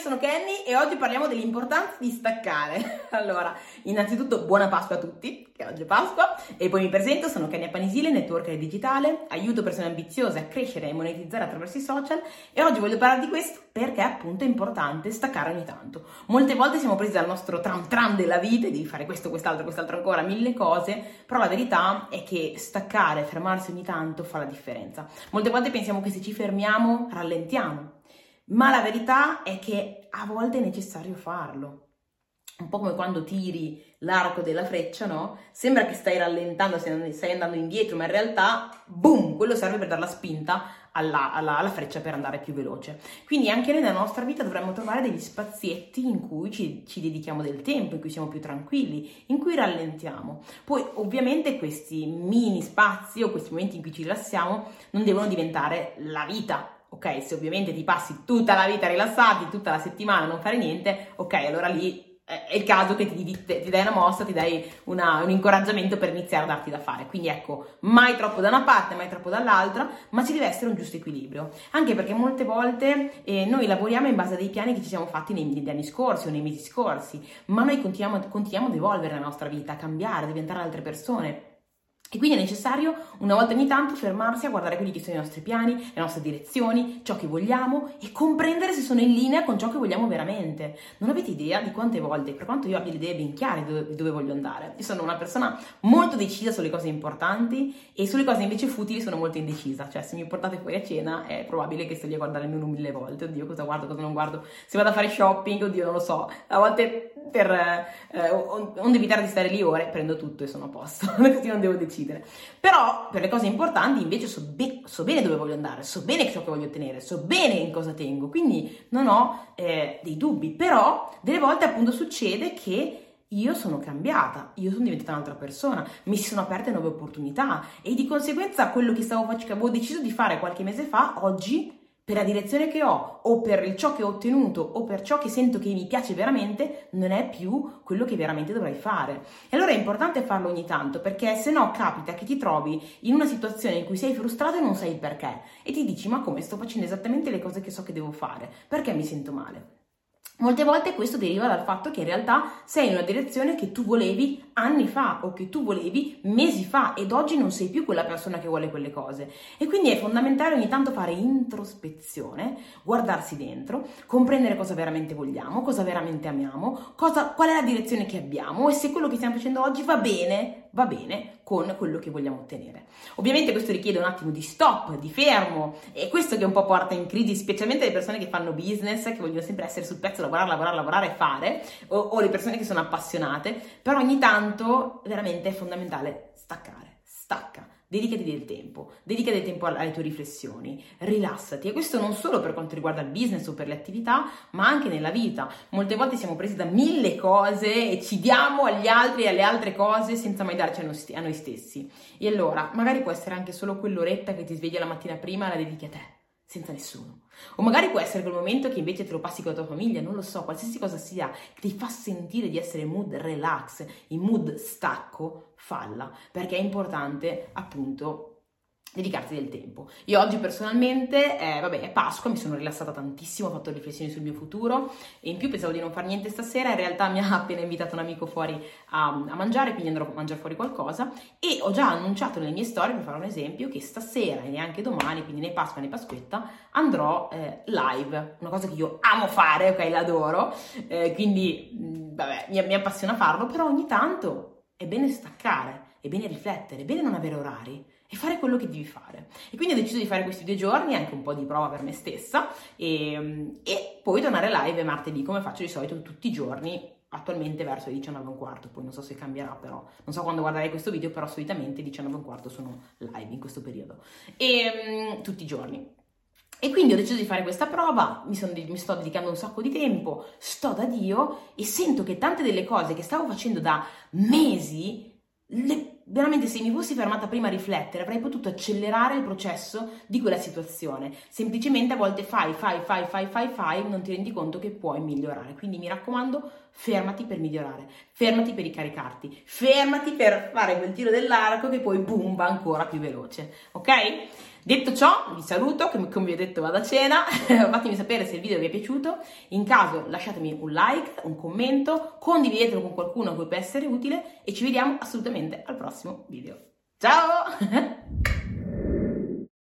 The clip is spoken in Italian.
sono Kenny e oggi parliamo dell'importanza di staccare. Allora, innanzitutto buona Pasqua a tutti, che oggi è Pasqua, e poi mi presento, sono Kenny Apanisile, networker digitale, aiuto persone ambiziose a crescere e monetizzare attraverso i social e oggi voglio parlare di questo perché appunto è importante staccare ogni tanto. Molte volte siamo presi dal nostro tram tram della vita, di fare questo, quest'altro, quest'altro ancora, mille cose, però la verità è che staccare, fermarsi ogni tanto fa la differenza. Molte volte pensiamo che se ci fermiamo rallentiamo ma la verità è che a volte è necessario farlo. Un po' come quando tiri l'arco della freccia, no? Sembra che stai rallentando, stai andando indietro, ma in realtà, boom, quello serve per dare la spinta alla, alla, alla, freccia per andare più veloce. Quindi anche nella nostra vita dovremmo trovare degli spazietti in cui ci, ci, dedichiamo del tempo, in cui siamo più tranquilli, in cui rallentiamo. Poi ovviamente questi mini spazi o questi momenti in cui ci rilassiamo non devono diventare la vita, ok? Se ovviamente ti passi tutta la vita rilassati, tutta la settimana a non fare niente, ok, allora lì è il caso che ti, ti, dai una mossa, ti dai una, un incoraggiamento per iniziare a darti da fare. Quindi ecco, mai troppo da una parte, mai troppo dall'altra, ma ci deve essere un giusto equilibrio. Anche perché molte volte eh, noi lavoriamo in base a dei piani che ci siamo fatti nei, negli anni scorsi o nei mesi scorsi, ma noi continuiamo, continuiamo ad evolvere la nostra vita, a cambiare, a diventare altre persone e quindi è necessario una volta ogni tanto fermarsi a guardare quelli che sono i nostri piani, le nostre direzioni, ciò che vogliamo e comprendere se sono in linea con ciò che vogliamo veramente. Non avete idea di quante volte, per quanto io abbia le idee ben chiare di dove, dove voglio andare, io sono una persona molto decisa sulle cose importanti e sulle cose invece futili sono molto indecisa. Cioè, se mi portate fuori a cena è probabile che sto lì a guardare il menù mille volte. Oddio, cosa guardo, cosa non guardo. Se vado a fare shopping, oddio, non lo so. A volte per eh, onde evitare di stare lì ore, prendo tutto e sono a posto. Così non devo decidere. Però per le cose importanti invece so, be- so, bene dove voglio andare, so bene ciò che voglio ottenere, so bene in cosa tengo, quindi non ho eh, dei dubbi. Però delle volte appunto succede che io sono cambiata, io sono diventata un'altra persona, mi si sono aperte nuove opportunità e di conseguenza quello che stavo facendo, che avevo deciso di fare qualche mese fa, oggi per la direzione che ho o per ciò che ho ottenuto o per ciò che sento che mi piace veramente, non è più quello che veramente dovrei fare. E allora è importante farlo ogni tanto perché se no capita che ti trovi in una situazione in cui sei frustrato e non sai il perché e ti dici ma come sto facendo esattamente le cose che so che devo fare? Perché mi sento male? Molte volte questo deriva dal fatto che in realtà sei in una direzione che tu volevi anni fa o che tu volevi mesi fa ed oggi non sei più quella persona che vuole quelle cose. E quindi è fondamentale ogni tanto fare introspezione, guardarsi dentro, comprendere cosa veramente vogliamo, cosa veramente amiamo, cosa, qual è la direzione che abbiamo e se quello che stiamo facendo oggi va bene, va bene con quello che vogliamo ottenere. Ovviamente questo richiede un attimo di stop, di fermo e questo che un po' porta in crisi specialmente le persone che fanno business, che vogliono sempre essere sul pezzo, lavorare, lavorare, lavorare e fare, o, o le persone che sono appassionate, però ogni tanto veramente è fondamentale staccare, stacca dedicati del tempo, dedica del tempo alle tue riflessioni, rilassati e questo non solo per quanto riguarda il business o per le attività, ma anche nella vita. Molte volte siamo presi da mille cose e ci diamo agli altri e alle altre cose senza mai darci a noi stessi. E allora, magari può essere anche solo quell'oretta che ti sveglia la mattina prima e la dedichi a te senza nessuno. O magari può essere quel momento che invece te lo passi con la tua famiglia, non lo so, qualsiasi cosa sia, che ti fa sentire di essere in mood relax, in mood stacco, falla, perché è importante appunto dedicarti del tempo. Io oggi personalmente, eh, vabbè, è Pasqua, mi sono rilassata tantissimo, ho fatto riflessioni sul mio futuro. E in più pensavo di non fare niente stasera, in realtà mi ha appena invitato un amico fuori a, a mangiare, quindi andrò a mangiare fuori qualcosa. E ho già annunciato nelle mie storie, per fare un esempio, che stasera e neanche domani, quindi né Pasqua né Pasquetta, andrò eh, live, una cosa che io amo fare, ok, l'adoro, eh, quindi mh, vabbè, mi, mi appassiona farlo, però ogni tanto è bene staccare, è bene riflettere, è bene non avere orari e fare quello che devi fare. E quindi ho deciso di fare questi due giorni, anche un po' di prova per me stessa, e, e poi tornare live martedì, come faccio di solito tutti i giorni, attualmente verso le 19 e un quarto, poi non so se cambierà però, non so quando guarderai questo video, però solitamente 19 e un quarto sono live in questo periodo, e um, tutti i giorni. E quindi ho deciso di fare questa prova, mi, sono, mi, sto dedicando un sacco di tempo, sto da Dio e sento che tante delle cose che stavo facendo da mesi le, veramente se mi fossi fermata prima a riflettere avrei potuto accelerare il processo di quella situazione. Semplicemente a volte fai, fai, fai, fai, fai, fai, non ti rendi conto che puoi migliorare. Quindi mi raccomando, fermati per migliorare, fermati per ricaricarti, fermati per fare quel tiro dell'arco che poi boom va ancora più veloce, ok? Detto ciò, vi saluto, come, vi ho detto vado a cena, fatemi sapere se il video vi è piaciuto, in caso lasciatemi un like, un commento, condividetelo con qualcuno a cui può essere utile e ci vediamo assolutamente al prossimo video. Ciao!